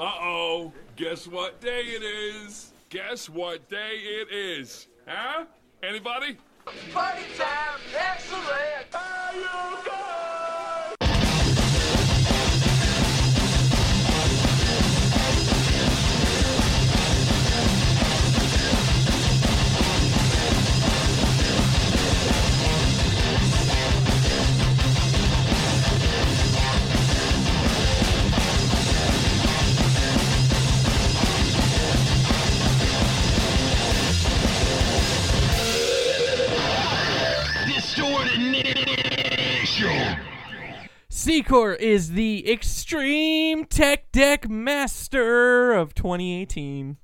Uh oh, guess what day it is? Guess what day it is? Huh? Anybody? Party time, excellent. Are you? Secor is the Extreme Tech Deck Master of 2018.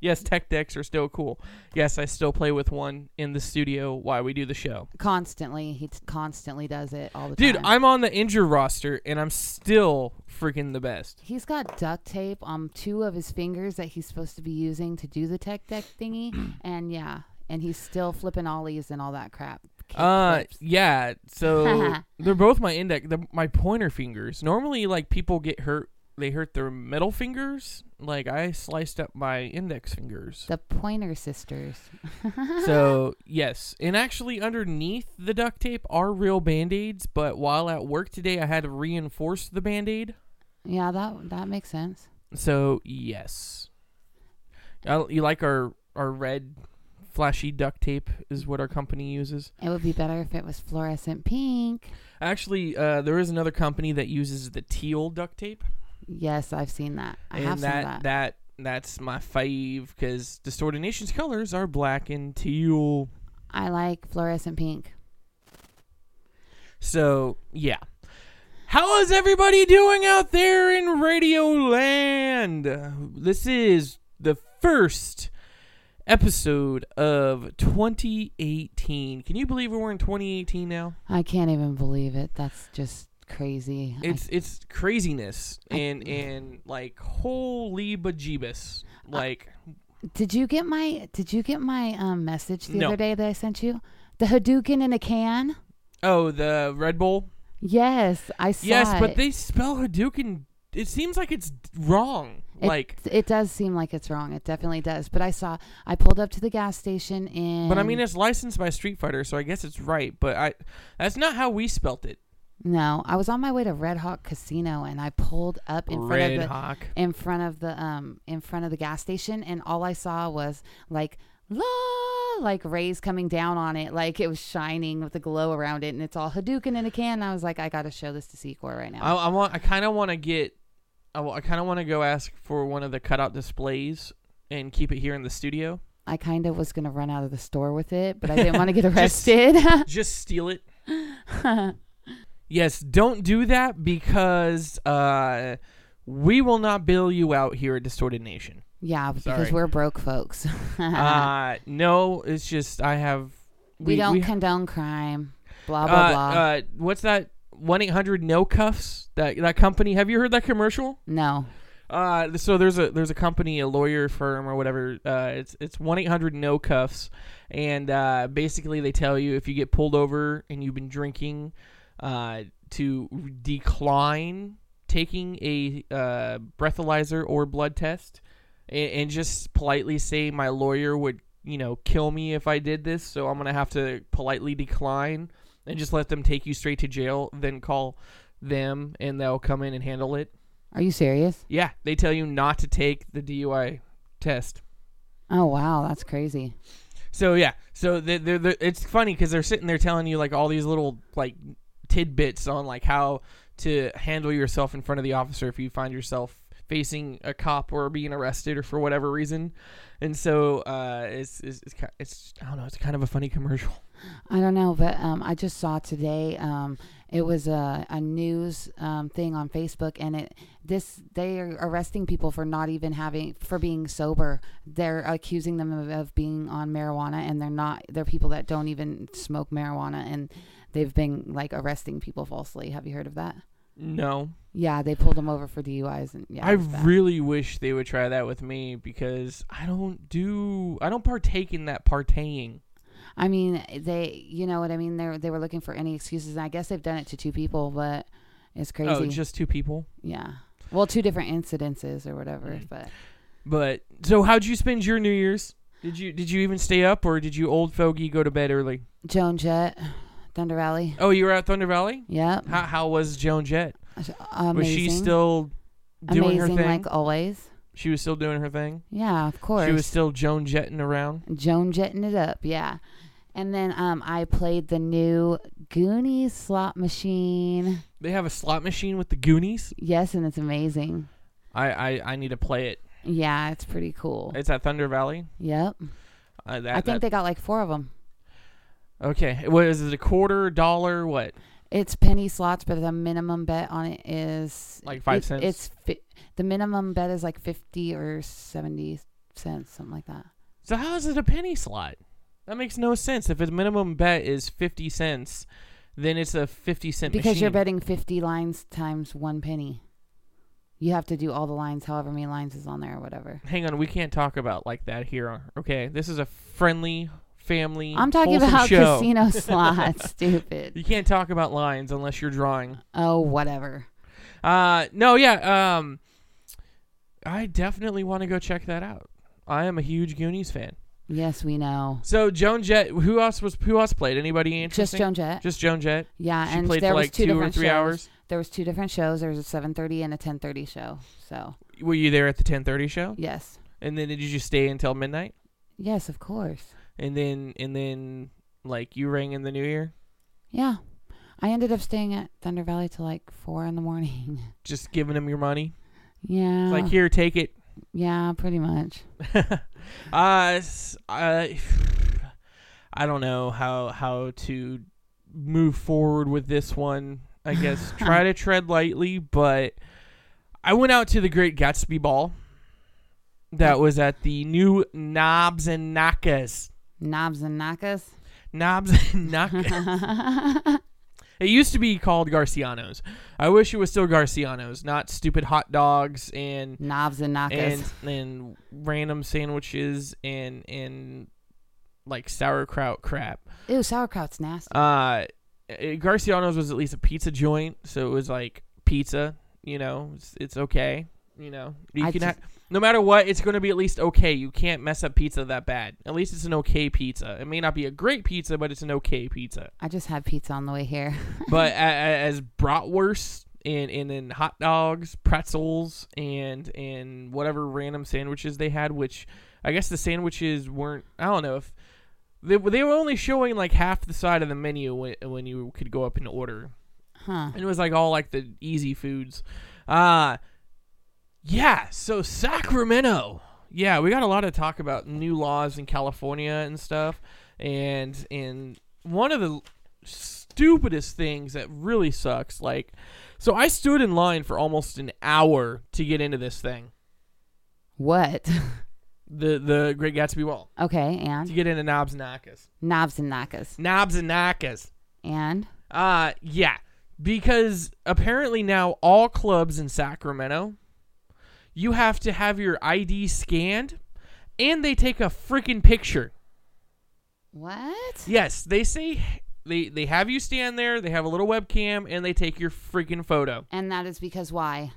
Yes, tech decks are still cool. Yes, I still play with one in the studio while we do the show. Constantly, he t- constantly does it all the Dude, time. Dude, I'm on the injured roster and I'm still freaking the best. He's got duct tape on two of his fingers that he's supposed to be using to do the tech deck thingy, and yeah, and he's still flipping ollies and all that crap. Uh, flips. yeah. So they're both my index, the, my pointer fingers. Normally, like people get hurt, they hurt their middle fingers. Like I sliced up my index fingers. the Pointer Sisters. so yes, and actually underneath the duct tape are real band aids. But while at work today, I had to reinforce the band aid. Yeah, that that makes sense. So yes, I, you like our our red flashy duct tape is what our company uses. It would be better if it was fluorescent pink. Actually, uh, there is another company that uses the teal duct tape. Yes, I've seen that. I and have that, seen that. that that's my fave because Distorted Nation's colors are black and teal. I like fluorescent pink. So yeah. How is everybody doing out there in Radio Land? This is the first episode of 2018. Can you believe we're in 2018 now? I can't even believe it. That's just crazy. I- It's it's craziness and and like holy bejeebus. Like did you get my Did you get my um, message the No. other day that I sent you? The Hadouken in a can. oh the Red Bull. Yes, I saw Yes, it. but they spell Hadouken. It seems like it's wrong. It, like, it does seem like it's wrong. It definitely does. But I saw. I pulled up to the gas station and. but I mean, it's licensed by Street Fighter, so I guess it's right. But I, that's not how we spelt it. no, I was on my way to Red Hawk Casino and I pulled up in front Red of the Hawk. in front of the um in front of the gas station and all I saw was like la like rays coming down on it like it was shining with the glow around it and it's all Hadouken in a can. I was like, I got to show this to Secor right now. I, I want. I kind of want to get. I, I kind of want to go ask for one of the cutout displays and keep it here in the studio. I kind of was gonna run out of the store with it, but I didn't want to get arrested. Just steal it. yes, don't do that because uh, we will not bill you out here at Distorted Nation. yeah, because we're broke folks. uh, no, it's just I have. we, don't condone crime. Blah blah uh, blah. Uh, what's that? One eight hundred no cuffs. That that company. Have you heard that commercial? no. Uh, so there's a there's a company, a lawyer firm or whatever. Uh, it's it's one eight hundred no cuffs, and uh, basically they tell you if you get pulled over and you've been drinking, uh, to decline taking a uh, breathalyzer or blood test, and, and just politely say my lawyer would you know kill me if I did this, so I'm gonna have to politely decline and just let them take you straight to jail. Then call them and they'll come in and handle it. Are you serious? Yeah, they tell you not to take the DUI test. Oh wow, that's crazy. So yeah, so they they're, they're, it's funny because they're sitting there telling you like all these little like tidbits on like how to handle yourself in front of the officer if you find yourself facing a cop or being arrested or for whatever reason. And so uh, it's, it's it's it's I don't know, it's kind of a funny commercial. I don't know, but um, I just saw today. Um, it was a, a news um, thing on Facebook, and it this they are arresting people for not even having for being sober. They're accusing them of, of being on marijuana, and they're not. They're people that don't even smoke marijuana, and they've been like arresting people falsely. Have you heard of that? No, Yeah, they pulled them over for DUIs, and yeah, I it was bad. really wish they would try that with me because I don't do I don't partake in that partying. I mean, they, you know what I mean. They they were looking for any excuses. And I guess they've done it to two people, but it's crazy. Oh, just two people. yeah. Well, two different incidences or whatever, Mm. but But so, how'd you spend your New Year's? Did you did you even stay up, or did you old fogey go to bed early? Joan Jett, Thunder Valley. Oh, you were at Thunder Valley. Yeah. How how was Joan Jett? Amazing. Was she still doing amazing her thing? like always? she was still doing her thing. Yeah, of course. She was still Joan Jetting around. Joan jetting it up, yeah. And then um, I played the new Goonies slot machine. They have a slot machine with the Goonies. Yes, and it's amazing. I I, I need to play it. Yeah, it's pretty cool. It's at Thunder Valley. Yep. Uh, that, I think that- they got like four of them. okay. What is it? A quarter, dollar? What? It's penny slots, but the minimum bet on it is Like five it- cents? It's fi- the minimum bet is like fifty or seventy cents, something like that. So how is it a penny slot? That makes no sense. If the minimum bet is fifty cents, then it's a fifty cent Because machine. you're betting fifty lines times one penny. You have to do all the lines, however many lines is on there or whatever. Hang on, we can't talk about like that here. Okay, this is a friendly family. I'm talking about show. casino slots, stupid. You can't talk about lines unless you're drawing. Oh, whatever. Uh, no, yeah. Um, I definitely want to go check that out. I am a huge Goonies fan. Yes, we know. So Joan Jett, who else was who else played? Anybody interesting? Just? Joan Jett. Just Joan Jett. Yeah, She and played there for was like two, two or different three shows. hours. There was two different shows. There was a 7:30 and a 10:30 show. So Were you there at the ten thirty show? yes, And then did you just stay until midnight? yes, of course. And then and then like you rang in the new year, Yeah, I ended up staying at Thunder Valley till like four in the morning. just giving them your money. yeah, like here, take it. Yeah, pretty much. uh, s- I, I don't know how how to move forward with this one. I guess try to tread lightly, but I went out to the Great Gatsby Ball. That was at the new Knobs and Knockas. Knobs and Nakas. Knobs and Knockas. It used to be called Garciano's. I wish it was still Garciano's, not stupid hot dogs and Knobs and knockers and and random sandwiches and and like sauerkraut crap. Ew, sauerkraut's nasty. Uh, Garciano's was at least a pizza joint, so it was like pizza. You know, it's, it's okay. You know, you I can just- ha- no matter what, it's going to be at least okay. You can't mess up pizza that bad. At least it's an okay pizza. It may not be a great pizza, but it's an okay pizza. I just had pizza on the way here. but as bratwurst and and then hot dogs, pretzels, and and whatever random sandwiches they had, which I guess the sandwiches weren't. I don't know if they they were only showing like half the side of the menu when when you could go up and order, Huh. and it was like all like the easy foods. Uh yeah. So Sacramento. Yeah, we got a lot of talk about new laws in California and stuff, and and one of the stupidest things that really sucks. Like, so I stood in line for almost an hour to get into this thing, What? the the Great Gatsby Wall, okay, and to get into Knobs and Nakas. knobs and Nakas. Knobs and Nakas. And Uh, yeah, because apparently now all clubs in Sacramento, you have to have your ID scanned, and they take a freaking picture. what? Yes, they say they they have you stand there. They have a little webcam, and they take your freaking photo. And that is because why?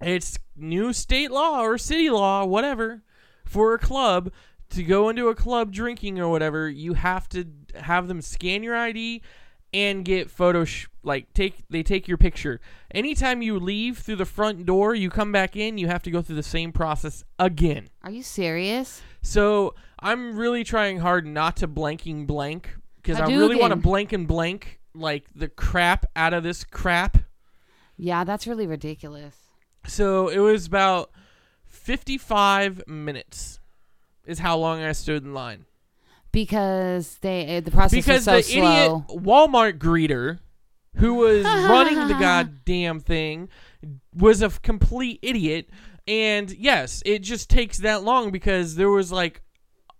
It's new state law or city law, whatever, for a club to go into a club drinking or whatever. You have to have them scan your ID and get photo sh- like take they take your picture. Anytime you leave through the front door, you come back in, you have to go through the same process again. Are you serious? So I'm really trying hard not to blanking blank because I really want to blank and blank like the crap out of this crap. Yeah, that's really ridiculous. So it was about 55 minutes is how long I stood in line. Because they uh, the process Because was so the slow. idiot Walmart greeter who was running the goddamn thing was a f- complete idiot. And yes, it just takes that long because there was like,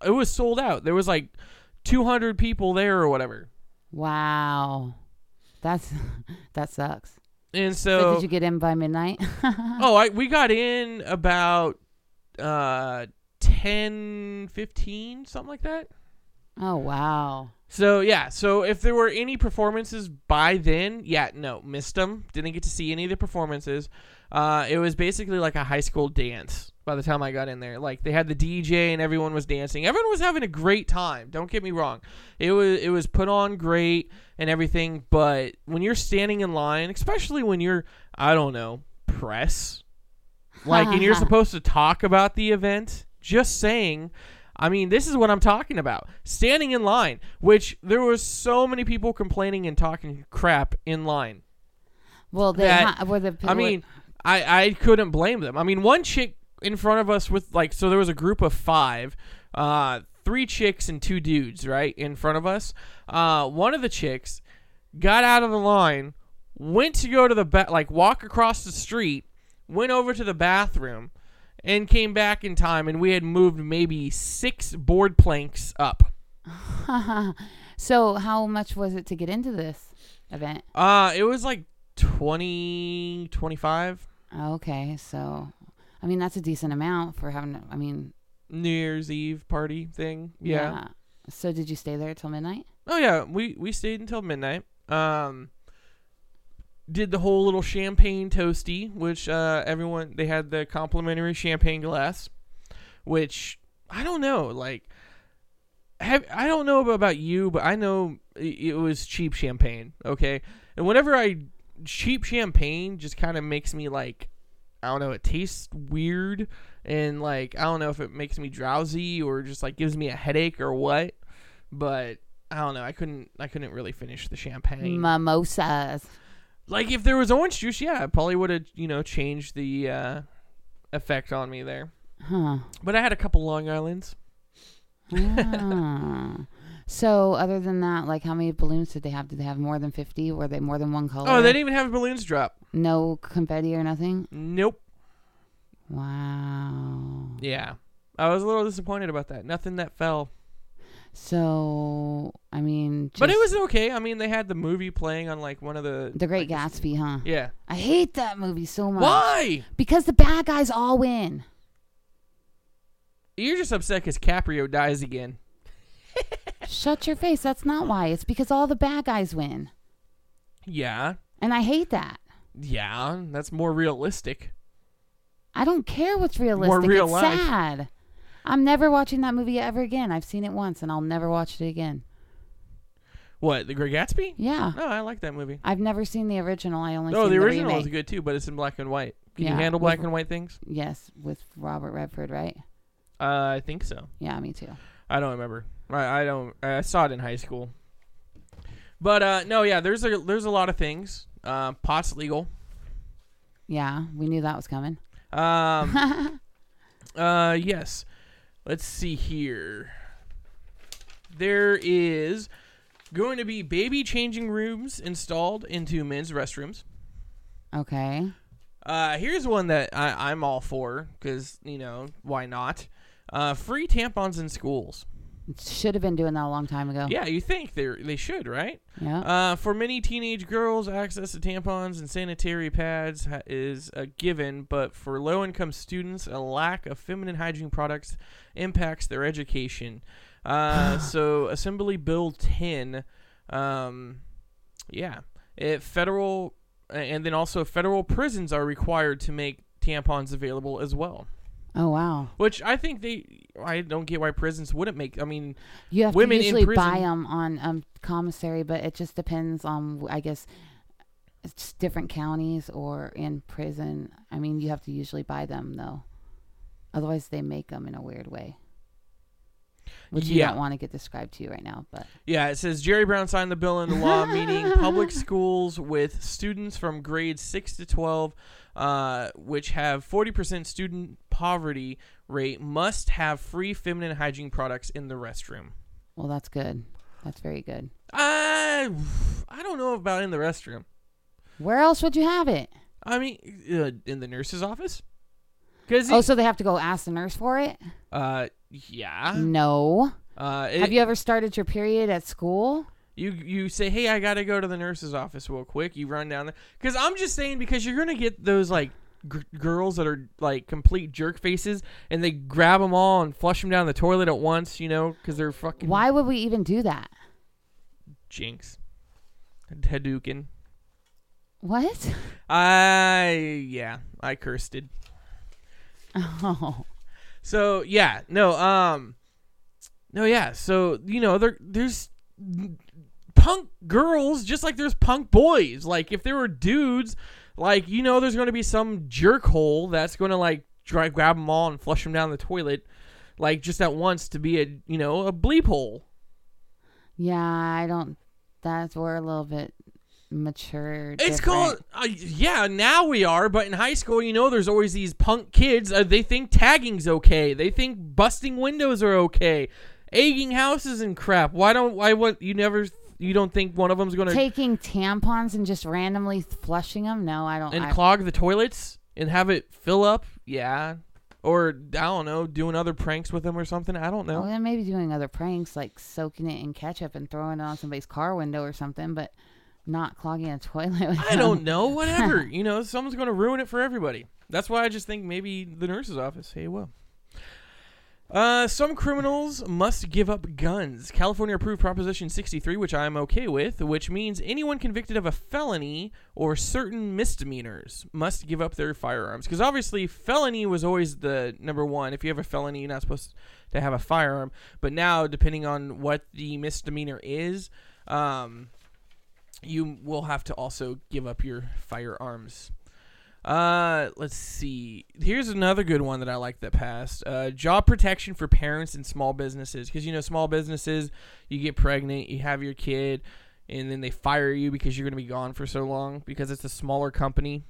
it was sold out. There was like 200 people there or whatever. Wow, that's that sucks. And So, so, did you get in by midnight? oh, I, we got in about uh 10, 15, something like that. Oh wow. So yeah, so if there were any performances by then, yeah, no, missed them. Didn't get to see any of the performances. Uh, it was basically like a high school dance. By the time I got in there, like they had the DJ and everyone was dancing. Everyone was having a great time. Don't get me wrong. It was it was put on great and everything. But when you're standing in line, especially when you're I don't know press, like and you're supposed to talk about the event, just saying. I mean, this is what I'm talking about. Standing in line, which there was so many people complaining and talking crap in line. Well, they that- ha- were the. I mean, I, I couldn't blame them. I mean, one chick in front of us with like so there was a group of five, uh, three chicks and two dudes right in front of us. Uh, one of the chicks got out of the line, went to go to the ba- like walk across the street, went over to the bathroom, and came back in time. And we had moved maybe six board planks up. so how much was it to get into this event? Uh, it was like 20, 25 Okay, so I mean that's a decent amount for having. I mean, New Year's Eve party thing. yeah. So did you stay there till midnight? Oh yeah, we we stayed until midnight. Um, did the whole little champagne toasty, which uh, everyone they had the complimentary champagne glass, which I don't know, like, have I don't know about you, but I know it was cheap champagne. Okay, and whenever I cheap champagne, just kind of makes me like, I don't know, it tastes weird, and like I don't know if it makes me drowsy or just like gives me a headache or what, but. I don't know. I couldn't. I couldn't really finish the champagne. Mimosas. Like if there was orange juice, yeah, it probably would have you know changed the uh, effect on me there. Huh. But I had a couple Long Islands. Ah. so other than that, like how many balloons did they have? Did they have more than fifty? Were they more than one color? Oh, they didn't even have balloons drop. No confetti or nothing. Nope. Wow. Yeah, I was a little disappointed about that. Nothing that fell. So I mean, but it was okay. I mean, they had the movie playing on like one of the. The Great like, Gatsby, huh? Yeah. I hate that movie so much. Why? Because the bad guys all win. You're just upset because Caprio dies again. Shut your face. That's not why. It's because all the bad guys win. Yeah. And I hate that. Yeah. That's more realistic. I don't care what's realistic. real it's life. sad. I'm never watching that movie ever again. I've seen it once and I'll never watch it again. What? The Great Gatsby? Yeah. No, I like that movie. I've never seen the original. I only Oh, seen the the original is good too, but it's in black and white. Can Yeah, you handle with- black and white things? Yes, with Robert Redford, right? Uh, I think so. Yeah, me too. I don't remember. I, I don't. I saw it in high school. But uh, no, yeah. There's a there's a lot of things. Uh, pot's legal. Yeah, we knew that was coming. Um, uh, yes. Let's see here. There is going to be baby changing rooms installed into men's restrooms. Okay. Uh, here's one that I, I'm all for because you know why not? Uh, free tampons in schools. Should have been doing that a long time ago. Yeah, you think they they should, right? Yeah. Uh, for many teenage girls, access to tampons and sanitary pads ha- is a given, but for low income students, a lack of feminine hygiene products impacts their education. Uh, so, Assembly Bill 10, um, yeah, it federal, and then also federal prisons are required to make tampons available as well. Oh wow. Which I think they, I don't get why prisons wouldn't make. I mean, You have Women to in usually buy them on um, commissary, but it just depends on, I guess, it's different counties or in prison. I mean, you have to usually buy them though. Otherwise, they make them in a weird way, which you Yeah. don't want to get described to you right now. But Yeah, it says Jerry Brown signed the bill into law, meaning public schools with students from grades 6 to 12, uh, which have 40% student poverty rate, must have free feminine hygiene products in the restroom. well, that's good. That's very good. I, I don't know about in the restroom. Where else would you have it? I mean, uh, in the nurse's office? Because, Oh, so they have to go ask the nurse for it? uh, yeah. No. Uh, it- have you ever started your period at school? You you say, hey, I gotta go to the nurse's office real quick. You run down there because I'm just saying because you're gonna get those like g- girls that are like complete jerk faces and they grab them all and flush them down the toilet at once. You know, because they're fucking Why would we even do that? jinx, Hadouken. What? I yeah, I cursed it. Oh. So yeah, no, um, no, yeah. So you know, there there's punk girls just like there's punk boys. Like if there were dudes, like you know, there's going to be some jerk hole that's going to like try grab them all and flush them down the toilet, like just at once to be a you know a bleep hole. Yeah, I don't. That's we're a little bit mature. It's different. called uh, yeah. Now we are, but in high school, you know, there's always these punk kids. Uh, they think tagging's okay. They think busting windows are okay. Egging houses and crap. Why don't why what you never you don't think one of them's gonna taking tampons and just randomly flushing them. No, I don't. and I, clog the toilets and have it fill up? Yeah. Or I don't know, doing other pranks with them or something. I don't know. Then maybe doing other pranks like soaking it in ketchup and throwing it on somebody's car window or something, but not clogging a toilet. With I don't know. Whatever. you know, someone's going to ruin it for everybody. That's why I just think maybe the nurse's office. Hey, well. Uh, some criminals must give up guns. California approved Proposition 63, which I am okay with, which means anyone convicted of a felony or certain misdemeanors must give up their firearms. Because obviously, felony was always the number one. If you have a felony, you're not supposed to have a firearm. But now, depending on what the misdemeanor is, um, you will have to also give up your firearms. Uh, let's see. Here's another good one that I like that passed. Uh, job protection for parents and small businesses, because you know small businesses, you get pregnant, you have your kid, and then they fire you because you're going to be gone for so long because it's a smaller company.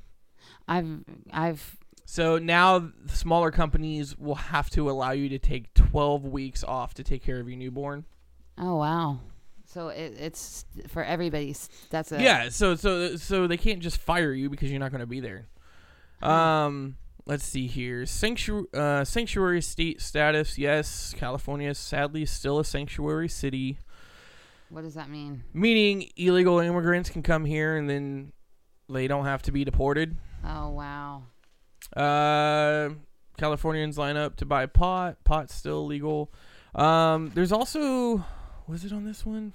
I've I've So now smaller companies will have to allow you to take 12 weeks off to take care of your newborn. oh wow. So it, it's for everybody's. That's a Yeah, so so so they can't just fire you because you're not going to be there. Um, let's see here. Sanctuary uh, sanctuary state status. Yes, California is sadly still a sanctuary city, What does that mean? meaning illegal immigrants can come here and then they don't have to be deported. Oh wow. Uh, Californians line up to buy pot. Pot's still legal. Um, there's also was it on this one?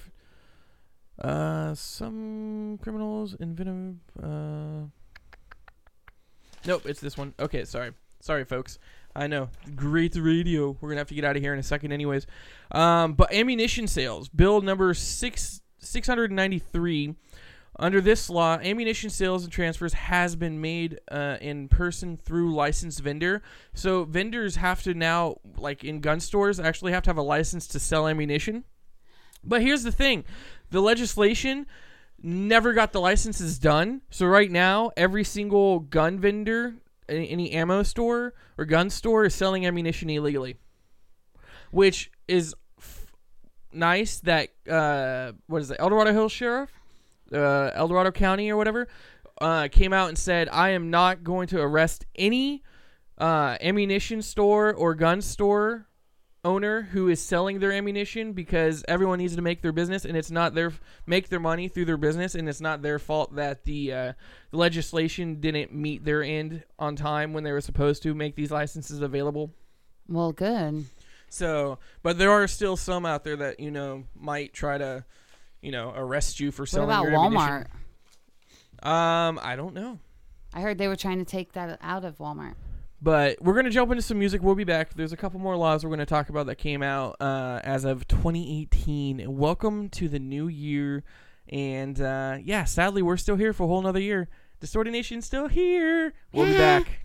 Uh, some criminals in Venom. Uh, nope, it's this one. Okay, sorry, sorry, folks. I know, great radio. We're gonna have to get out of here in a second, anyways. Um, but ammunition sales, bill number six six hundred ninety three. Under this law, ammunition sales and transfers has been made uh, in person through licensed vendor. So vendors have to now, like in gun stores, actually have to have a license to sell ammunition. But here's the thing: the legislation never got the licenses done. So right now, every single gun vendor, any ammo store or gun store, is selling ammunition illegally, which is f- nice. That uh, what is it, El Dorado Hills Sheriff? uh, El Dorado County or whatever, uh, came out and said, I am not going to arrest any uh, ammunition store or gun store owner who is selling their ammunition because everyone needs to make their business and it's not their make their money through their business and it's not their fault that the, uh, the legislation didn't meet their end on time when they were supposed to make these licenses available. Well, good. So, but there are still some out there that you know might try to, you know, arrest you for selling. What about your Walmart? ammunition. Um, I don't know. I heard they were trying to take that out of Walmart. But we're gonna jump into some music. We'll be back. There's a couple more laws we're gonna talk about that came out uh, as of 2018. Welcome to the new year, and uh, yeah, sadly we're still here for a whole another year. Distorted Nation's still here. We'll be back.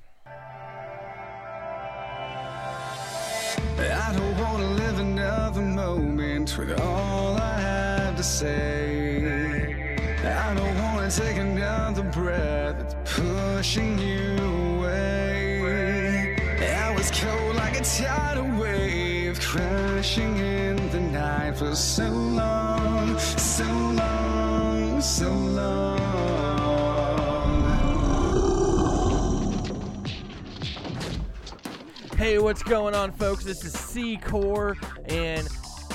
I don't wanna live another moment with all I have to say. I don't wanna take another breath that's pushing you away. Cold like a tidal wave, crashing in the night for so long, so long, so long. Hey, what's going on, folks? This is Secor, and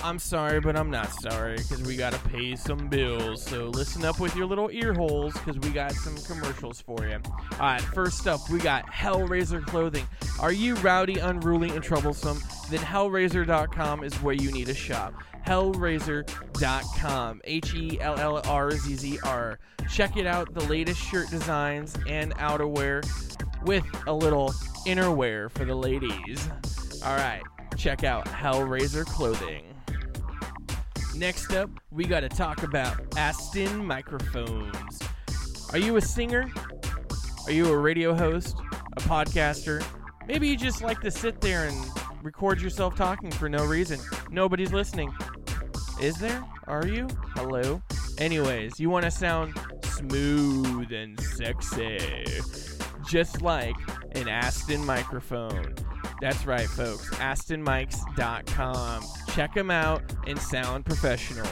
I'm sorry, but I'm not sorry because we gotta pay some bills. So listen up with your little ear holes because we got some commercials for you. All right, first up, we got Hellraiser Clothing. Are you rowdy, unruly, and troublesome? then Hellraiser.com is where you need to shop. Hellraiser.com. H E L L R Z Z R. Check it out, the latest shirt designs and outerwear with a little innerwear for the ladies. All right, check out Hellraiser Clothing. Next up, we got to talk about Aston microphones. Are you a singer? Are you a radio host? A podcaster? Maybe you just like to sit there and record yourself talking for no reason. Nobody's listening. Is there? Are you? Hello? Anyways, you want to sound smooth and sexy. Just like an Aston microphone. That's right, folks. AstonMics.com. Check them out and sound professional.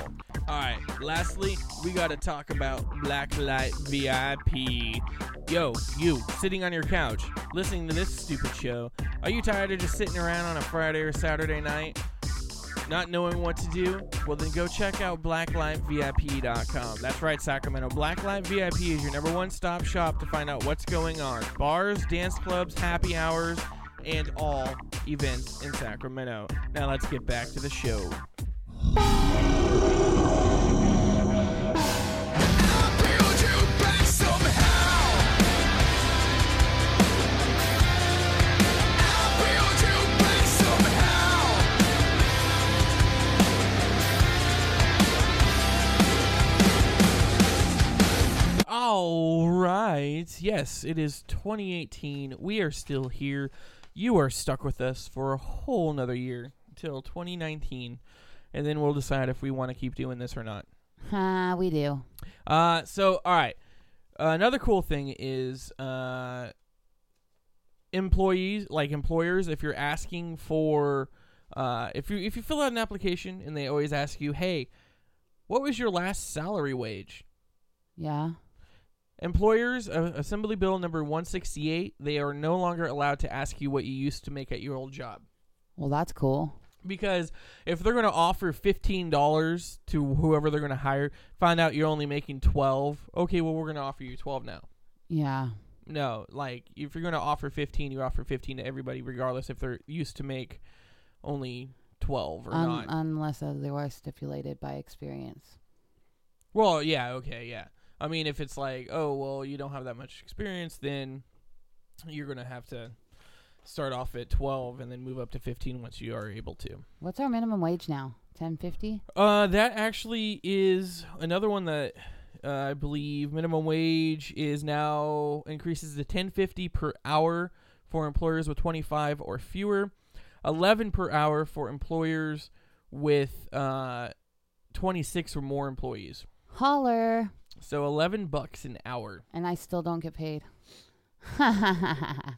All right. Lastly, we got to talk about Blacklight VIP. Yo, you sitting on your couch listening to this stupid show. Are you tired of just sitting around on a Friday or Saturday night? Not knowing what to do? Well, then go check out blacklightvip.com. That's right, Sacramento. Blacklight VIP is your number one stop shop to find out what's going on. Bars, dance clubs, happy hours, and all events in Sacramento. Now let's get back to the show. All right. Yes, it is 2018. We are still here. You are stuck with us for a whole nother year until 2019. And then we'll decide if we want to keep doing this or not. Uh, we do. Uh, so all right. Uh, another cool thing is uh, employees, like employers, if you're asking for, uh, if you if you fill out an application and they always ask you, hey, what was your last salary wage? Yeah. Employers, uh, Assembly Bill number 168, they are no longer allowed to ask you what you used to make at your old job. Well, that's cool. Because if they're going to offer $15 to whoever they're going to hire, find out you're only making 12, okay, well, we're going to offer you 12 now. Yeah. No, like if you're going to offer 15, you offer 15 to everybody regardless if they're used to make only 12 or Un- not. unless otherwise stipulated by experience. Well, yeah, okay, yeah. I mean, if it's like, oh, well, you don't have that much experience, then you're going to have to start off at 12 and then move up to 15 once you are able to. What's our minimum wage now? Ten fifty. Uh, that actually is another one that uh, I believe minimum wage is now increases to 1050 per hour for employers with 25 or fewer, 11 per hour for employers with uh, 26 or more employees. Holler. So 11 bucks an hour. And I still don't get paid. Mm.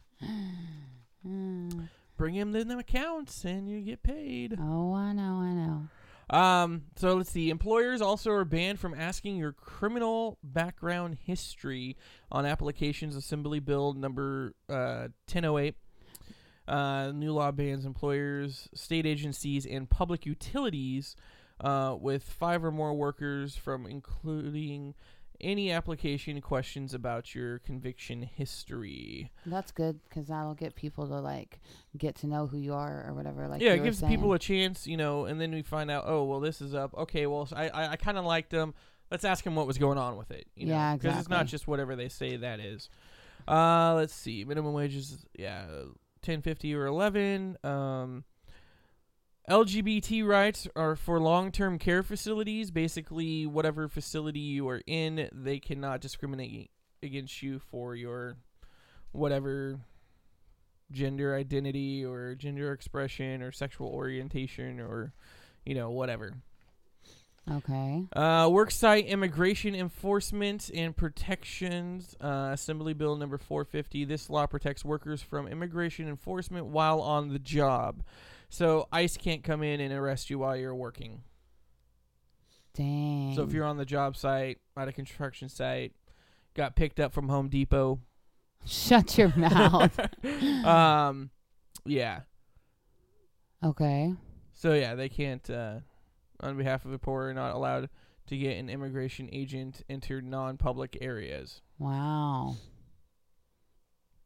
Bring him the accounts and you get paid. oh, I know, I know. Um, so let's see. Employers also are banned from asking your criminal background history on applications. Assembly Bill number uh, 1008. Uh, new law bans employers, state agencies, and public utilities uh, with five or more workers from including any application questions about your conviction history. That's good because that'll get people to like get to know who you are or whatever. Like yeah, it gives people a chance, you know, and then we find out, oh, well, this is up. Okay, well, so I I, I kind of liked them. Let's ask them what was going on with it. You know? Yeah, Because it's not just whatever they say that is. Uh, let's see. Minimum wages, yeah, ten fifty or eleven. Um, LGBT rights are for long-term care facilities. Basically, whatever facility you are in, they cannot discriminate against you for your whatever gender identity or gender expression or sexual orientation or you know whatever Okay. uh, worksite immigration enforcement and protections uh, assembly bill number 450 this law protects workers from immigration enforcement while on the job so ICE can't come in and arrest you while you're working Dang. so if you're on the job site at a construction site got picked up from home depot Shut your mouth. um yeah okay. So yeah, they can't, uh, on behalf of the poor, are not allowed to get an immigration agent into non-public areas. Wow.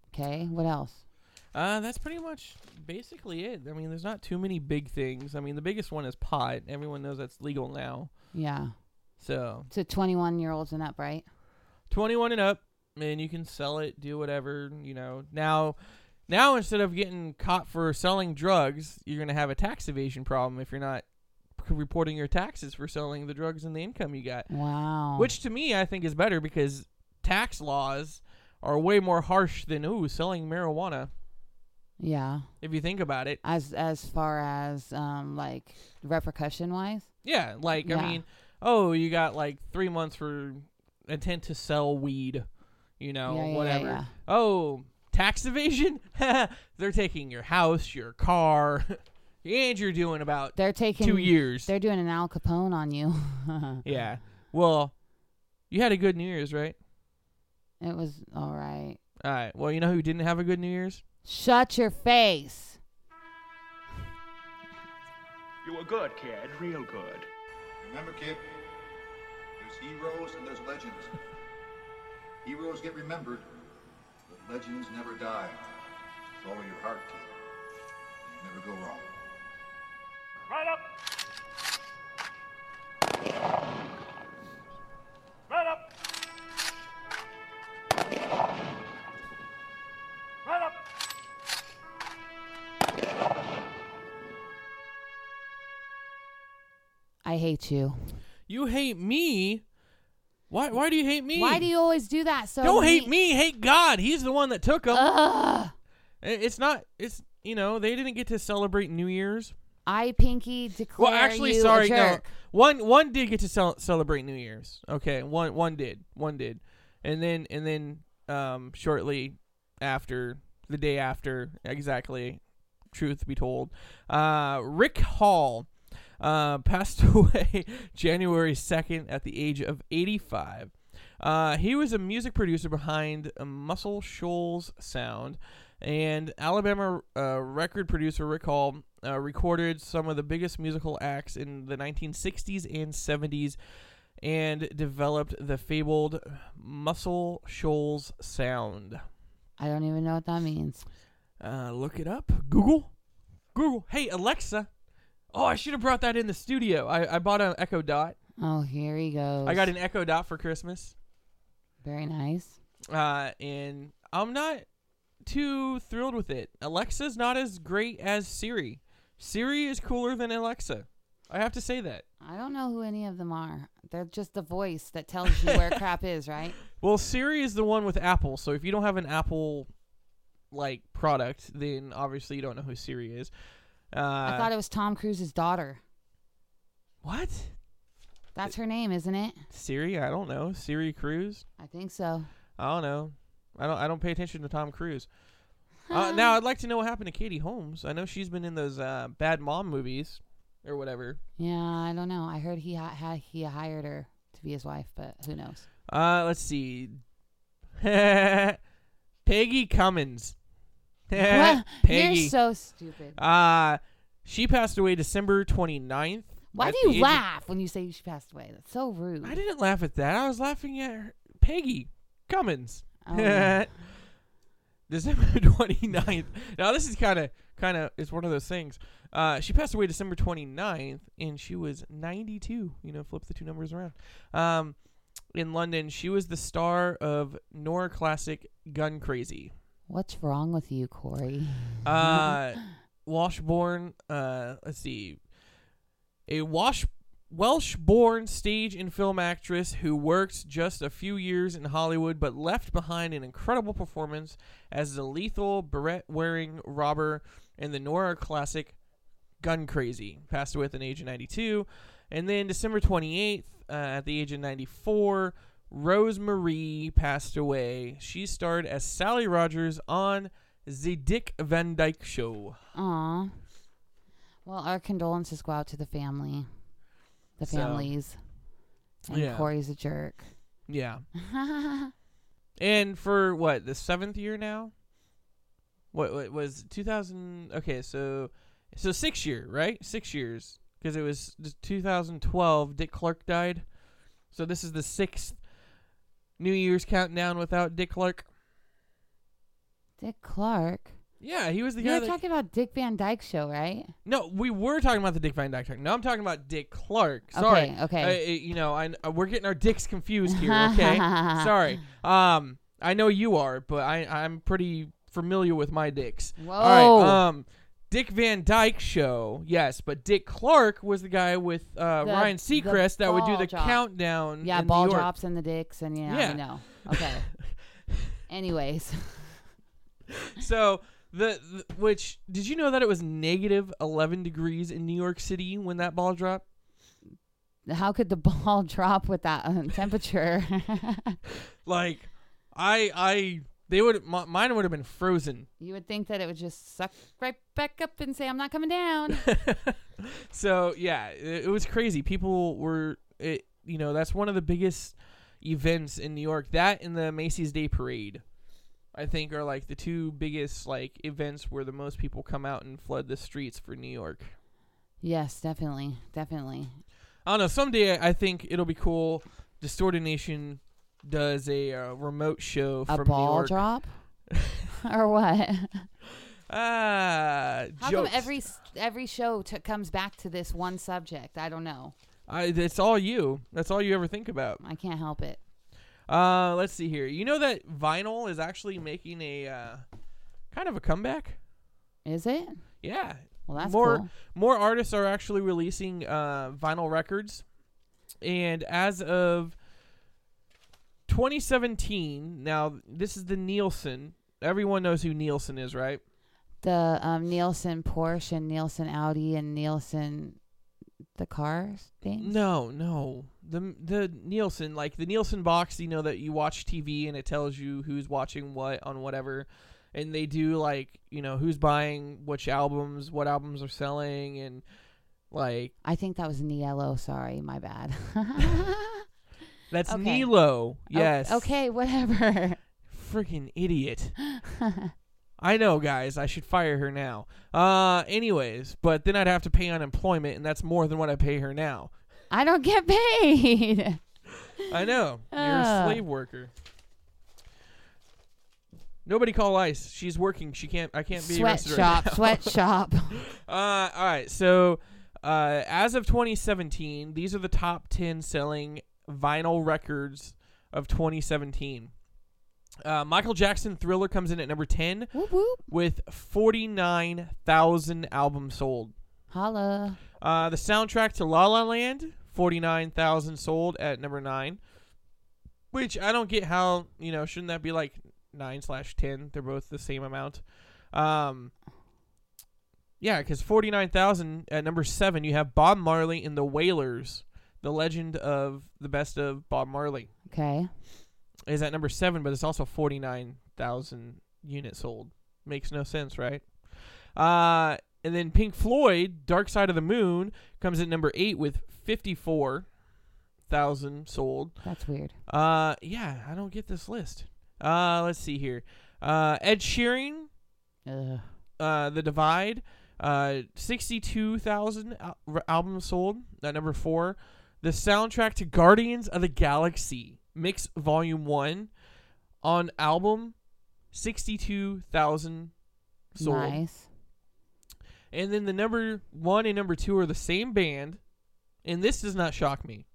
Okay. What else? Uh, that's pretty much basically it. I mean, there's not too many big things. I mean, the biggest one is pot. Everyone knows that's legal now. Yeah. So To 21 year olds and up, right? 21 and up, and you can sell it, do whatever. You know, now, now instead of getting caught for selling drugs, you're gonna have a tax evasion problem if you're not reporting your taxes for selling the drugs and the income you got. Wow. Which to me, I think is better because tax laws are way more harsh than ooh selling marijuana. Yeah. If you think about it, As as far as um like repercussion wise. yeah, like Yeah. I mean, oh, you got like three months for intent to sell weed, you know, yeah, yeah, whatever. Oh, tax evasion? They're taking your house, your car, and you're doing about They're taking two years. They're doing an Al Capone on you. Yeah. Well, you had a good New Year's, right? it was all right. All right. Well, you know who didn't have a good New Year's? Shut your face. You were good, kid. Real good. Remember, kid, there's heroes and there's legends. heroes get remembered, but legends never die. Follow your heart, kid. You never go wrong. Right up. Right up. I hate you. You hate me? Why? Why do you hate me? Why do you always do that? So Don't hate me. Hate God. He's the one that took them. Ugh. It's not. It's you know they didn't get to celebrate New Year's. I pinky declare Well, actually, you a sorry, no. One one did get to cel- celebrate New Year's. Okay, one one did, one did, and then and then um shortly after the day after, exactly. Truth be told, uh, Rick Hall uh, passed away January second at the age of eighty five. Uh, he was a music producer behind Muscle Shoals Sound, and Alabama uh, record producer Rick Hall uh, recorded some of the biggest musical acts in the 1960s and 70s and developed the fabled Muscle Shoals Sound. I don't even know what that means. Uh, look it up. Google. Google. Hey, Alexa. Oh, I should have brought that in the studio. I, I bought an Echo Dot. Oh, here he goes. I got an Echo Dot for Christmas. very nice. uh, and I'm not too thrilled with it. Alexa's not as great as Siri. Siri is cooler than Alexa. I have to say that. I don't know who any of them are. They're just the voice that tells you where crap is, right? Well, Siri is the one with Apple, so if you don't have an Apple like product, then obviously you don't know who Siri is. Uh, I thought it was Tom Cruise's daughter. what That's her name, isn't it? Siri? I don't know. Siri Cruise? I think so. I don't know. I don't. I don't pay attention to Tom Cruise. Uh, now I'd like to know what happened to Katie Holmes. I know she's been in those uh, bad mom movies or whatever. Yeah, I don't know. I heard he ha- ha- he hired her to be his wife, but who knows? Uh, let's see. Peggy Cummins. What? Peggy. You're so stupid. uh, she passed away December 29th. Why at do the you of- laugh when you say she passed away? That's so rude. I didn't laugh at that. I was laughing at her. Peggy Cummins. Oh, yeah. December 29th. Now this is kind of kind of it's one of those things. Uh, she passed away December 29th and she was 92. You know, flip the two numbers around. Um, in London, she was the star of noir classic Gun Crazy. What's wrong with you, Corey? Uh, Washborn. Uh, let's see, a Wash Welsh-born stage and film actress who worked just a few years in Hollywood, but left behind an incredible performance as the lethal beret-wearing robber in the noir classic Gun Crazy. Passed away at the age of 92, and then December 28th, uh, at the age of 94. Rose Marie passed away. She starred as Sally Rogers on the Dick Van Dyke Show. Aw. Well, our condolences go out to the family, the So, families, and yeah. Corey's a jerk. Yeah. And for what, the seventh year now? What, what was 2000? Okay, so so six year, right? Six years because it was 2012. Dick Clark died, so this is the sixth New Year's countdown without Dick Clark. Dick Clark. Yeah, he was the guy. You're that, talking about Dick Van Dyke show, right? no, we were talking about the Dick Van Dyke. Show. No, I'm talking about Dick Clark. Sorry. Okay, okay. Uh, you know, I, uh, we're getting our dicks confused here. Okay. Sorry. Um, I know you are, but I I'm pretty familiar with my dicks. Whoa. All right. Um, Dick Van Dyke show, yes, but Dick Clark was the guy with uh, The- Ryan the Seacrest that would do ball the drop. countdown. Yeah, in ball New York. drops and the dicks, and yeah, Yeah. I know. Okay. Anyways, So the, the which did you know that it was negative 11 degrees in New York City when that ball dropped? how could the ball drop with that um, temperature? Like, I I they would m- mine would have been frozen. you would think that it would just suck right back up and say, "I'm not coming down." so yeah, it, it was crazy. People were, it, you know, that's one of the biggest events in New York. That and the Macy's Day Parade, I think, are like the two biggest like events where the most people come out and flood the streets for New York. yes, definitely, definitely. I don't know. Someday I think it'll be cool. Distorted Nation does a uh, remote show A from ball New York. drop, or what? Ah, How jokes. come every s- every show t- comes back to this one subject? I don't know. I, it's all you. That's all you ever think about. I can't help it. Uh, let's see here. You know that vinyl is actually making a uh, kind of a comeback. Is it? Yeah, Well, that's more cool. more artists are actually releasing uh, vinyl records, and as of 2017, now this is the Nielsen. Everyone knows who Nielsen is, right? The um, Nielsen Porsche and Nielsen Audi and Nielsen the cars thing. No, no. The the Nielsen, like the Nielsen box, you know that you watch TV and it tells you who's watching what on whatever. And they do like, you know, who's buying which albums, what albums are selling and like I think that was Niello. Sorry, my bad. that's Okay. Nilo. O- Yes. okay, whatever. Freaking idiot. I know, guys. I should fire her now. Uh anyways, but then I'd have to pay unemployment and that's more than what I pay her now. I don't get paid. I know. You're a slave worker. Nobody call ICE. She's working. She can't. I can't be arrested right sweatshop. Uh, all right. So, uh, as of 2017, these are the top 10 selling vinyl records of 2017. Uh, Michael Jackson Thriller comes in at number 10 whoop whoop. with 49,000 albums sold. Holla. Uh, the soundtrack to La La Land, 49,000 sold at number 9. Which I don't get how, you know, shouldn't that be like 9 slash 10? They're both the same amount. Um, yeah, because 49,000 at number 7, you have Bob Marley and the Wailers, the legend of the best of Bob Marley, Okay. is at number 7, but it's also 49,000 units sold. Makes no sense, right? Uh, and then Pink Floyd, Dark Side of the Moon, comes at number 8 with 54,000 sold. That's weird. Uh, yeah, I don't get this list. Uh, let's see here. Uh, Ed Sheeran, Ugh. uh, The Divide, uh, 62,000 al- r- albums sold at number 4. The soundtrack to Guardians of the Galaxy, Mix Volume 1, on album, 62,000 sold. Nice. And then the number 1 and number 2 are the same band, and this does not shock me.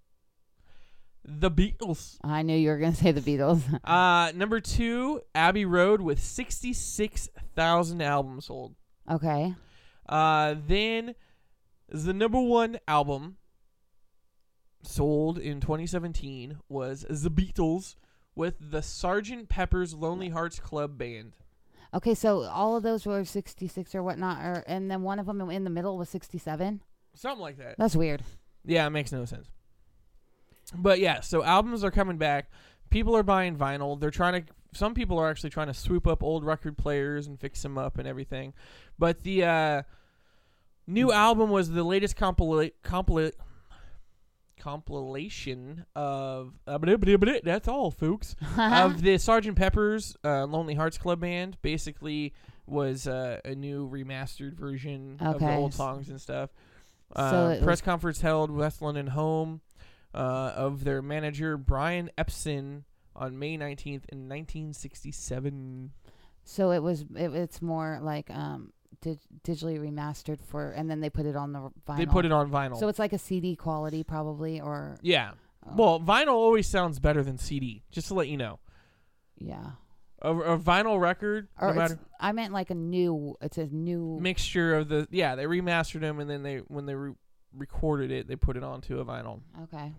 The Beatles. I knew you were gonna say the Beatles. Uh, number 2, Abbey Road with 66,000 albums sold. okay. Uh, then the number one album sold in 2017 was The Beatles with the Sgt. Pepper's Lonely Hearts Club Band. Okay, so all of those were 66 or whatnot, or, and then one of them in the middle was 67. Something like that. That's weird. Yeah, it makes no sense. But yeah, so albums are coming back. People are buying vinyl. They're trying to. Some people are actually trying to swoop up old record players and fix them up and everything. But the uh, new album was the latest compila- compila- compilation of uh, that's all, folks. of the Sgt. Pepper's uh, Lonely Hearts Club Band. Basically, was uh, a new remastered version of the Okay. old songs and stuff. So Uh, it press was- conference held West London home uh, of their manager Brian Epstein on May 19th in 1967. So it was. It, it's more like um dig- digitally remastered for, and then they put it on the vinyl. They put it on vinyl. So it's like a CD quality, probably, or yeah. oh, Well, vinyl always sounds better than CD. Just to let you know, yeah. a, a vinyl record, Or no matter I meant like a new. It's a new. mixture of the yeah, they remastered them and then they when they re- recorded it, they put it onto a vinyl. Okay.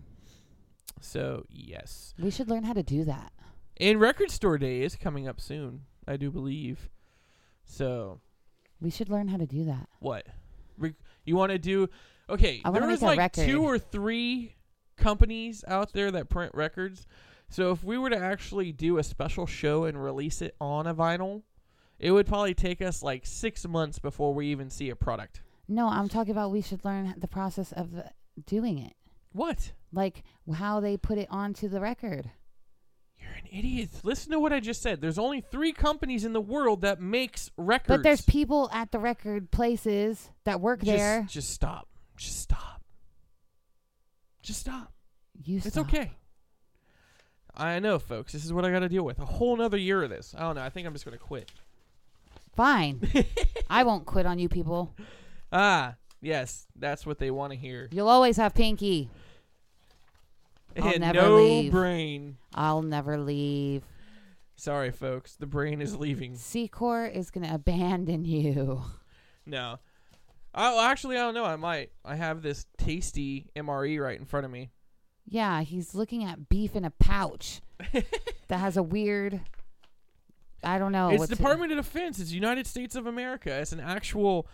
So yes, We should learn how to do that. and Record Store Day is coming up soon, I do believe. So We should learn how to do that. what? Re- you want to do? Okay, I there was like record. two or three companies out there that print records. So if we were to actually do a special show and release it on a vinyl, it would probably take us like six months before we even see a product. No, I'm talking about we should learn the process of doing it. What? Like how they put it onto the record. An idiot. Listen to what I just said. There's only three companies in the world that makes records. But there's people at the record places that work just, there. Just stop. Just stop. Just stop. You It's stop. okay. I know, folks. This is what I got to deal with. A whole nother year of this. I don't know. I think I'm just going to quit. Fine. I won't quit on you people. Ah, yes. That's what they want to hear. You'll always have Pinky. I'll And never no leave. brain. I'll never leave. Sorry, folks. The brain is leaving. Secor is gonna abandon you. No. Oh, actually, I don't know. I might. I have this tasty MRE right in front of me. Yeah, he's looking at beef in a pouch that has a weird. I don't know. it's what's it- Department of Defense. It's United States of America. It's an actual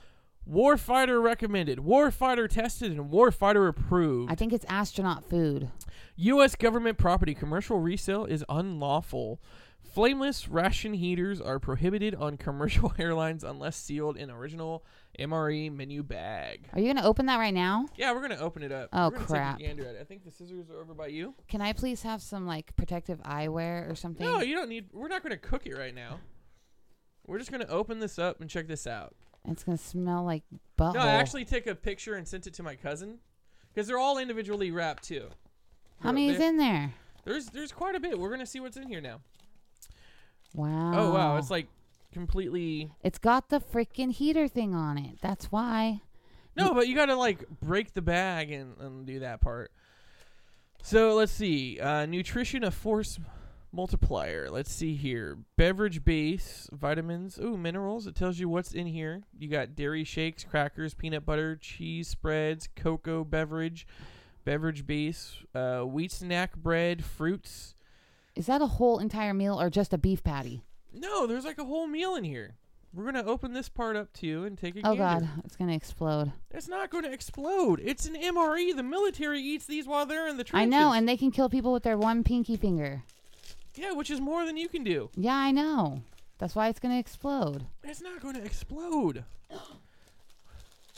warfighter recommended, warfighter tested, and warfighter approved. I think it's astronaut food. U.S. government property commercial resale is unlawful. Flameless ration heaters are prohibited on commercial airlines unless sealed in original MRE menu bag. Are you gonna open that right now? Yeah, we're gonna open it up. Oh, We're gonna take a crap. gander at it. I think the scissors are over by you. Can I please have some like protective eyewear or something? No, you don't need. We're not gonna cook it right now. We're just gonna open this up and check this out. It's gonna smell like butthole. No, I actually took a picture and sent it to my cousin because they're all individually wrapped too. How many is in there? There's there's quite a bit. We're gonna see what's in here now. Wow. Oh wow, it's like completely. It's got the freaking heater thing on it. That's why. No, but you gotta like break the bag and, and do that part. So let's see. Uh, nutrition of force multiplier. Let's see here. Beverage base, vitamins, ooh, minerals. It tells you what's in here. You got dairy shakes, crackers, peanut butter, cheese spreads, cocoa beverage, beverage base, uh, wheat snack bread, fruits. Is that a whole entire meal or just a beef patty? No, there's like a whole meal in here. We're gonna open this part up too and take a Oh gander. god, it's gonna explode. It's not going to explode. It's an MRE. The military eats these while they're in the trenches. I know, and they can kill people with their one pinky finger. Yeah, which is more than you can do. Yeah, I know. That's why it's gonna explode. It's not going to explode.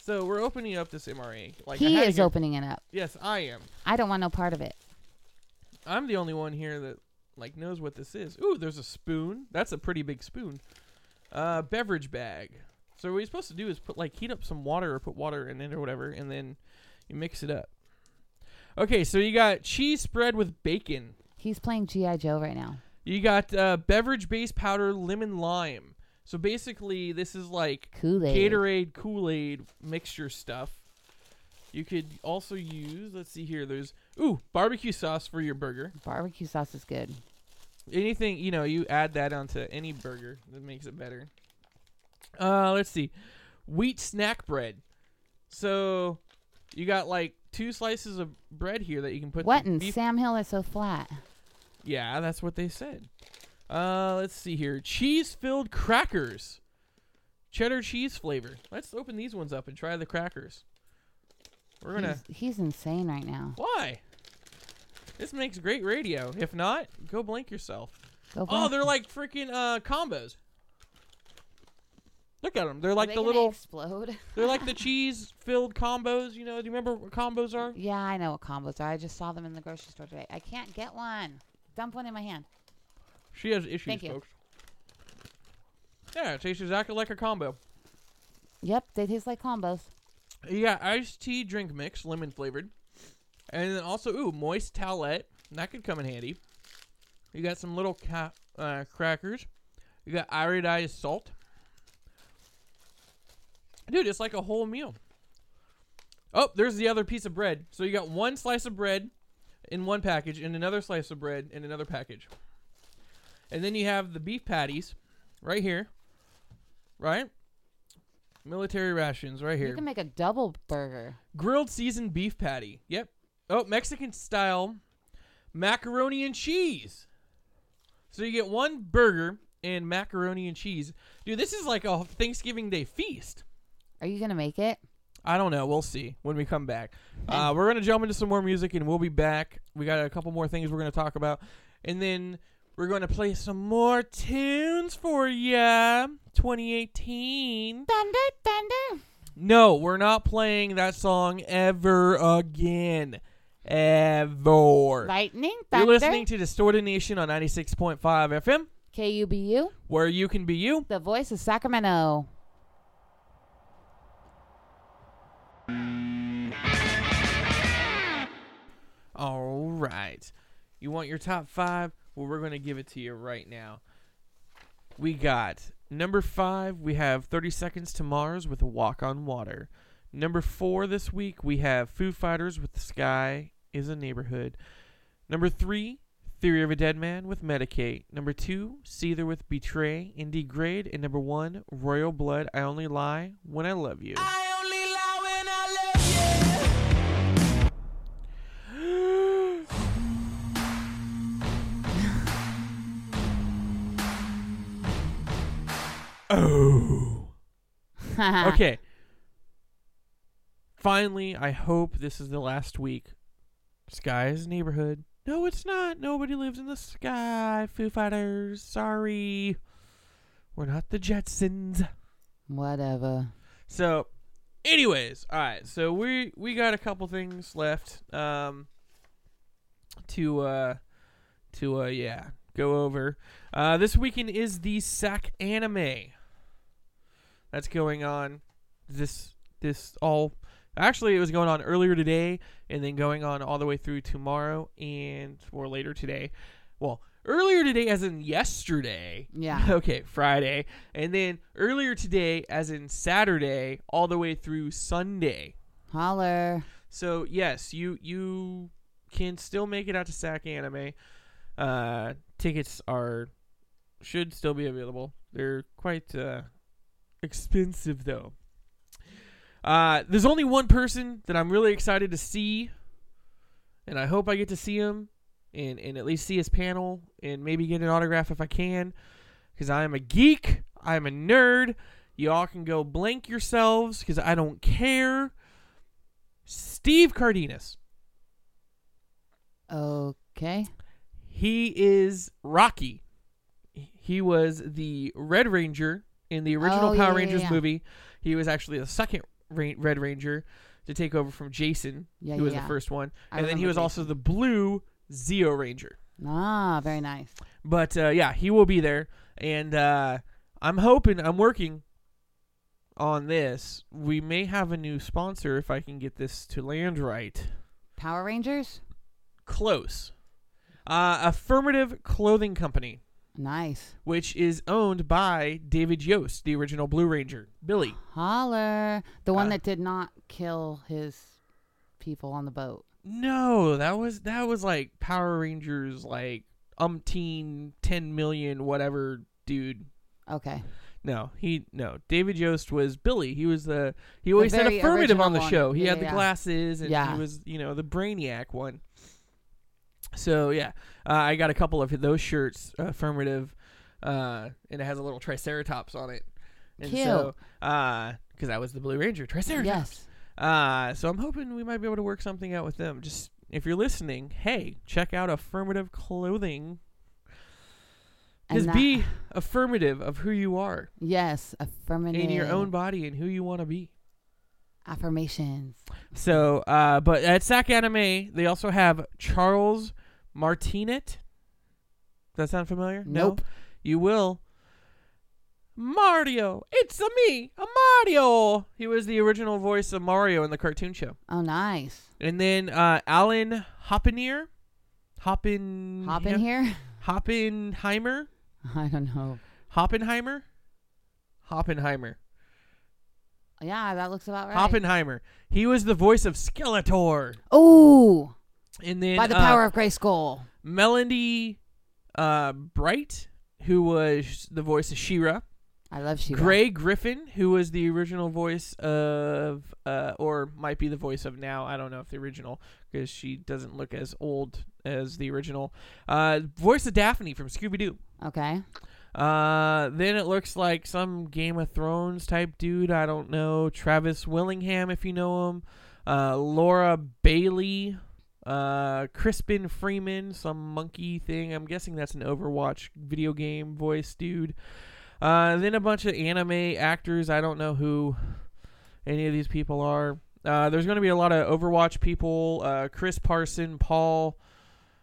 So we're opening up this MRE. Like I he had is here- opening it up. Yes, I am. I don't want no part of it. I'm the only one here that like knows what this is. Ooh, there's a spoon. That's a pretty big spoon. Uh, beverage bag. So what you're supposed to do is put like heat up some water or put water in it or whatever, and then you mix it up. Okay, so you got cheese spread with bacon. He's playing GI Joe right now. You got uh, beverage base powder, lemon lime. So basically, this is like Kool-Aid. Gatorade, Kool Aid mixture stuff. You could also use. Let's see here. There's ooh barbecue sauce for your burger. Barbecue sauce is good. Anything you know, you add that onto any burger that makes it better. Uh, let's see, wheat snack bread. So you got like two slices of bread here that you can put. What in Sam Hill is so flat? Yeah, that's what they said. Uh, let's see here. Cheese filled crackers. Cheddar cheese flavor. Let's open these ones up and try the crackers. We're gonna. He's, he's insane right now. Why? This makes great radio. If not, go blank yourself. Go Oh, they're like freaking uh combos. Look at them. They're like they the little. explode. They're like the cheese filled combos. You know? Do you remember what combos are? yeah, I know what combos are. I just saw them in the grocery store today. I can't get one. Dump one in my hand. She has issues, Thank you. folks. Yeah, it tastes exactly like a combo. Yep, they taste like combos. You got iced tea drink mix, lemon flavored. And then also, ooh, moist towelette. That could come in handy. You got some little ca- uh, crackers. You got iodized salt. Dude, it's like a whole meal. Oh, there's the other piece of bread. So you got one slice of bread in one package and another slice of bread in another package. And then you have the beef patties right here. Right? Military rations right here. You can make a double burger. Grilled seasoned beef patty. Yep. Oh, Mexican style macaroni and cheese. So you get one burger and macaroni and cheese. Dude, this is like a Thanksgiving Day feast. Are you gonna make it? I don't know. We'll see when we come back. Uh, we're gonna jump into some more music, and we'll be back. We got a couple more things we're gonna talk about, and then we're gonna play some more tunes for ya. 2018. Thunder, thunder. No, we're not playing that song ever again. Ever. Lightning, You're listening to Distorted Nation on 96.5 FM, KUBU, where you can be you. the voice of Sacramento. All right. You want your top five? Well, we're going to give it to you right now. We got number five, we have 30 Seconds to Mars with a Walk on Water. Number four this week, we have Foo Fighters with The Sky is a Neighborhood. Number three, Theory of a Dead Man with Medicate. Number two, Seether with Betray and Degrade. And number one, Royal Blood, I Only Lie When I Love You. Oh. okay. Finally, I hope this is the last week. Sky's neighborhood. No, it's not. Nobody lives in the sky. Foo Fighters. Sorry. We're not the Jetsons. Whatever. So, anyways, all right. So we we got a couple things left um to uh to uh yeah, go over. Uh this weekend is the SAC anime. That's going on this this all actually it was going on earlier today and then going on all the way through tomorrow and or later today. Well, earlier today as in yesterday. Yeah. Okay, Friday. And then earlier today as in Saturday all the way through Sunday. Holler. So, yes, you you can still make it out to SAC Anime. Uh tickets are should still be available. They're quite uh expensive though. Uh, there's only one person that I'm really excited to see, and I hope I get to see him and, and at least see his panel and maybe get an autograph if I can, because I am a geek, I am a nerd. Y'all can go blank yourselves because I don't care. Steve Cardenas. Okay. He is Rocky. He was the Red Ranger in the original Oh, Power yeah, Rangers yeah. movie. He was actually the second Ra- Red Ranger to take over from Jason, Yeah, who was yeah. the first one. I and then he was also the blue Zeo Ranger. Ah, very nice. But uh, yeah, he will be there. And uh, I'm hoping, I'm working on this. We may have a new sponsor if I can get this to land right. Power Rangers? Close. Uh, Affirmative Clothing Company. Nice. which is owned by David Yost, the original Blue Ranger, Billy. Holler. The one Uh, that did not kill his people on the boat. No, that was that was like Power Rangers, like umpteen, ten million, whatever, dude. Okay. No, he no. David Yost was Billy. He was the he always said very affirmative on the one. show. He Yeah, had the yeah. glasses and Yeah. he was you know the brainiac one. So yeah, uh, I got a couple of those shirts, uh, affirmative, uh, and it has a little Triceratops on it. And Cute. so, because I was the Blue Ranger, Triceratops. Yes. Uh, so I'm hoping we might be able to work something out with them. Just if you're listening, hey, check out affirmative clothing. Just be affirmative of who you are Yes. Affirmative. in your own body and who you want to be. affirmations. So, uh, but at SAC Anime, they also have Charles Martinet. Does that sound familiar? Nope. No? You will. Mario, it's a me, a Mario. He was the original voice of Mario in the cartoon show. Oh, nice. And then uh, Alan Hoppenier, Hoppen, Hop in here. Hoppenheimer, I don't know. Hoppenheimer. Hoppenheimer. Yeah, that looks about right. Hoppenheimer. He was the voice of Skeletor. Ooh, And then by the uh, power of Grayskull. Melody uh, Bright, who was the voice of She-Ra. I love She-Ra. Grey Griffin, who was the original voice of, uh, or might be the voice of now. I don't know if the original, because she doesn't look as old as the original. Uh, voice of Daphne from Scooby Doo. Okay. Uh, then it looks like some Game of Thrones type dude. I don't know. Travis Willingham, if you know him. Uh, Laura Bailey. Uh, Crispin Freeman, some monkey thing. I'm guessing that's an Overwatch video game voice dude. Uh, then a bunch of anime actors. I don't know who any of these people are. Uh, there's going to be a lot of Overwatch people. Uh, Chris Parson, Paul,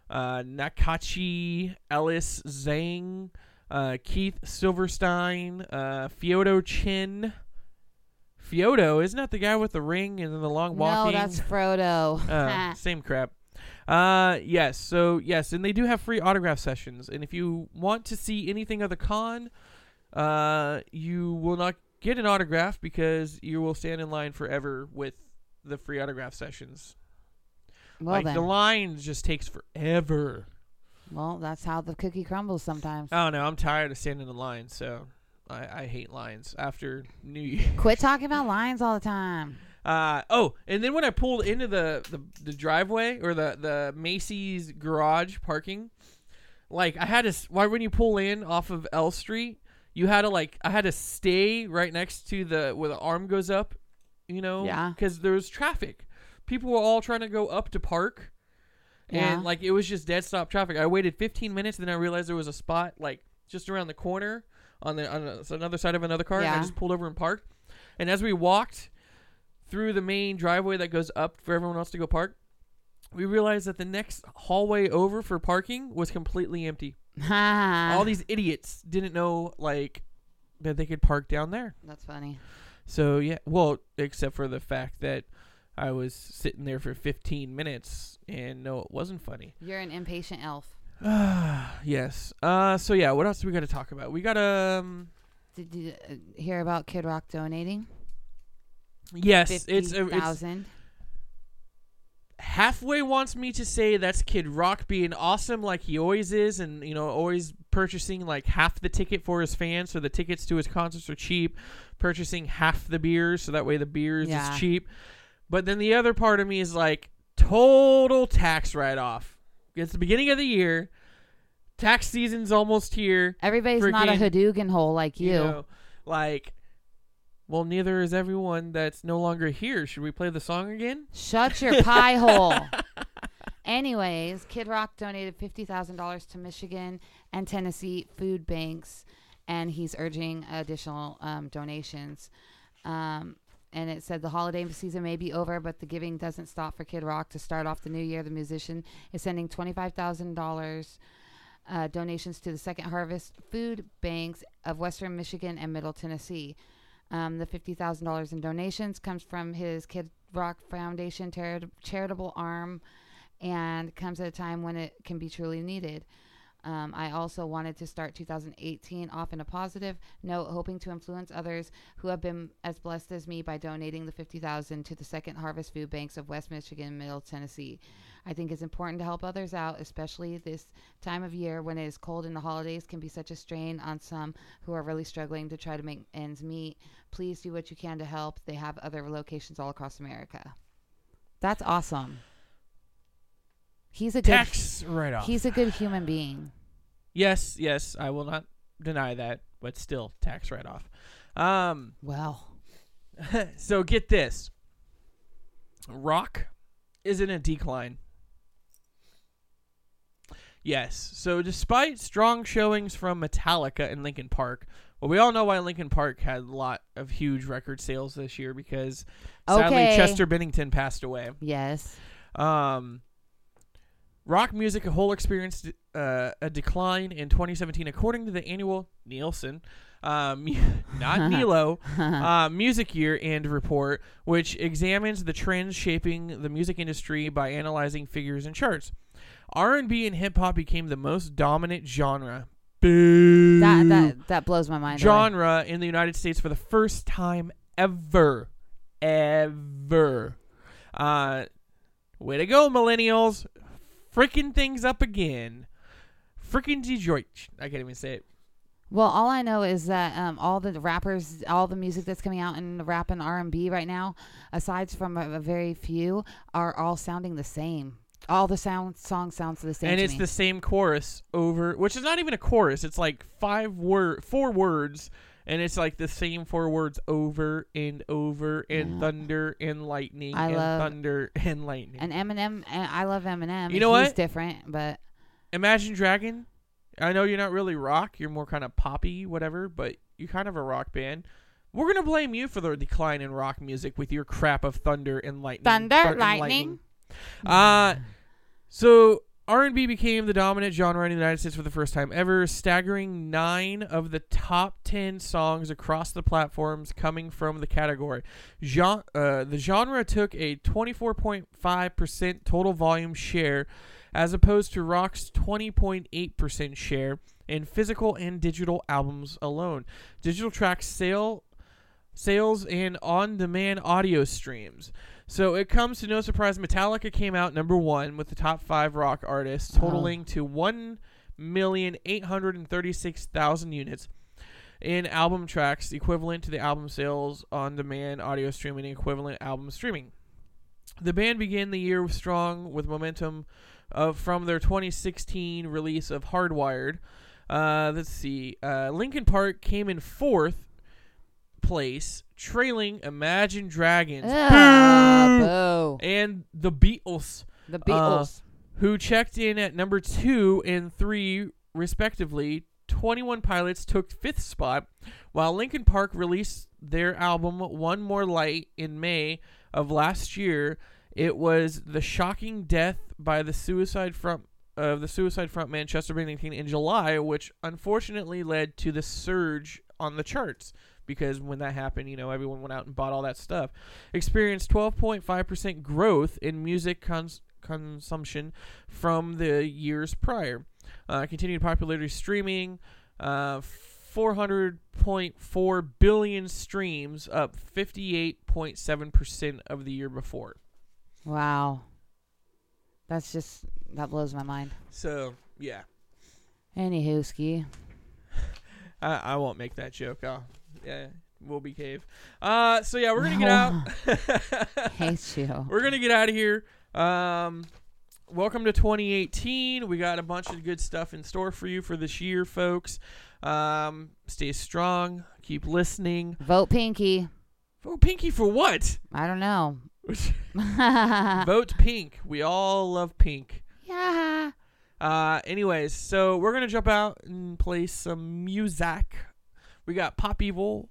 uh, Nakauchi, Ellis Zhang, uh, Keith Silverstein, uh, Fyodo Chin. Fyodo, isn't that the guy with the ring and the long walking? No, that's Frodo. Uh, same crap. Uh, yes. So yes, and they do have free autograph sessions. And if you want to see anything of the con, uh, you will not get an autograph because you will stand in line forever with the free autograph sessions. well like then. the line just takes forever. well, that's how the cookie crumbles sometimes. Oh don't. I'm tired of standing in line, so I, I hate lines after New Year. Quit talking about lines all the time. Uh, oh, and then when I pulled into the, the, the driveway or the, the Macy's garage parking, like I had to, why when you pull in off of L Street, you had to like, I had to stay right next to the, where the arm goes up, you know? Yeah. Because there was traffic. People were all trying to go up to park. Yeah. And like it was just dead stop traffic. I waited 15 minutes, then I realized there was a spot like just around the corner on the on the- another side of another car. And I Yeah. just pulled over and parked. And as we walked through the main driveway that goes up for everyone else to go park, we realized that the next hallway over for parking was completely empty. All these idiots didn't know like that they could park down there. That's funny. So yeah, well, except for the fact that I was sitting there for 15 minutes and no, it wasn't funny. You're an impatient elf. yes. Uh. So yeah, what else do we got to talk about? We got to um. Did you uh, hear about Kid Rock donating Yes, it's a, it's thousand? halfway wants me to say that's Kid Rock being awesome like he always is, and you know always purchasing like half the ticket for his fans, so the tickets to his concerts are cheap. Purchasing half the beers, so that way the beers Yeah. is cheap. But then the other part of me is like total tax write off. It's the beginning of the year. Tax season's almost here. Everybody's not a freaking- Hadouken hole like you. You know, like, well, neither is everyone that's no longer here. Should we play the song again? Shut your pie hole. Anyways, Kid Rock donated fifty thousand dollars to Michigan and Tennessee food banks, and he's urging additional um, donations. Um, and it said the holiday season may be over, but the giving doesn't stop for Kid Rock. To start off the new year, the musician is sending twenty-five thousand dollars uh, donations to the Second Harvest food banks of Western Michigan and Middle Tennessee. Um, the fifty thousand dollars in donations comes from his Kid Rock Foundation chari- charitable arm, and comes at a time when it can be truly needed. Um, I also wanted to start 2018 off in a positive note, hoping to influence others who have been as blessed as me by donating the 50,000 to the Second Harvest Food Banks of West Michigan and Middle Tennessee. I think it's important to help others out, especially this time of year when it is cold and the holidays can be such a strain on some who are really struggling to try to make ends meet. Please do what you can to help. They have other locations all across America. That's awesome. He's a good Tax write off. he's a good human being. Yes, yes, I will not deny that, but still tax write off. Um, Well, so get this. Rock is in a decline. Yes. So despite strong showings from Metallica and Linkin Park, well, we all know why Linkin Park had a lot of huge record sales this year because sadly Okay. Chester Bennington passed away. yes. Um, rock music a whole experienced uh, a decline in 2017, according to the annual Nielsen, um, not Nilo, uh, Music Year End report, which examines the trends shaping the music industry by analyzing figures and charts. R&B and hip hop became the most dominant genre. Boo. That that that blows my mind. away. genre in the United States for the first time ever. Ever. Uh, way to go, millennials. Freaking things up again. Freaking Detroit. I can't even say it. Well, all I know is that um, all the rappers, all the music that's coming out in the rap and R and B right now, aside from a, a very few, are all sounding the same. All the sound songs sounds the same. and it's me. the same chorus over, which is not even a chorus. It's like five word, four words, and it's like the same four words over and over, and Yeah. thunder and lightning, I and love- thunder and lightning. and Eminem. and I love Eminem. You know He's what? different, but Imagine Dragon. I know you're not really rock. You're more kind of poppy, whatever, but you're kind of a rock band. We're gonna blame you for the decline in rock music with your crap of thunder and lightning. Thunder, Thunder and lightning. Uh, so R&B became the dominant genre in the United States for the first time ever, staggering nine of the top ten songs across the platforms coming from the category. Gen- uh, the genre took a 24.5% total volume share, as opposed to rock's 20.8% share in physical and digital albums alone. Digital tracks sale sales and on-demand audio streams. So it comes to no surprise, Metallica came out number one with the top five rock artists, totaling to one million eight hundred and thirty-six thousand units in album tracks, equivalent to the album sales on-demand audio streaming equivalent album streaming. The band began the year strong with momentum of from their 2016 release of Hardwired. Uh, let's see. Uh, Linkin Park came in fourth place, trailing Imagine Dragons ah, Ugh, Boo! boo. and the Beatles, The uh, Beatles. who checked in at number two and three, respectively. 21 Pilots took fifth spot, while Linkin Park released their album One More Light in May of last year. It was the shocking death by the suicide front of the suicide frontman Chester Bennington in July, which unfortunately led to the surge on the charts because when that happened, you know, everyone went out and bought all that stuff. Experienced 12.5% growth in music cons- consumption from the years prior. Uh, continued popularity streaming, uh, 400.4 billion streams, up 58.7% of the year before. Wow. That's just that blows my mind. So, yeah. Anywho, ski. I, I won't make that joke. I'll, yeah, we'll be cave. Uh, so yeah, we're gonna get out. Hate you. we're gonna get out of here. Um, welcome to 2018. We got a bunch of good stuff in store for you for this year, folks. Um, stay strong. Keep listening. Vote Pinky. Vote Pinky for what? I don't know. Vote Pink. We all love Pink. yeah. Uh, anyways, so we're gonna jump out and play some music. We got Pop Evil,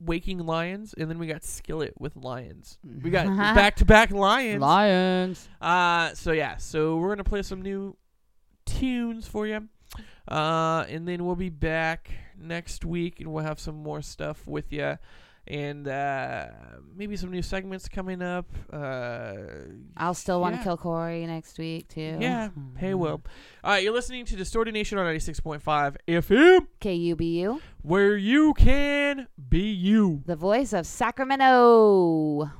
Waking Lions, and then we got Skillet with Lions. We got back to back Lions. Lions. Uh, so yeah, so we're gonna play some new tunes for you, uh, and then we'll be back next week, and we'll have some more stuff with you, and uh, maybe some new segments coming up. Uh, I'll still want to Yeah. kill Corey next week too. yeah, hey, Will. All right, you're listening to Distorted Nation on 96.5 FM, KUBU, where you can be you. the voice of Sacramento.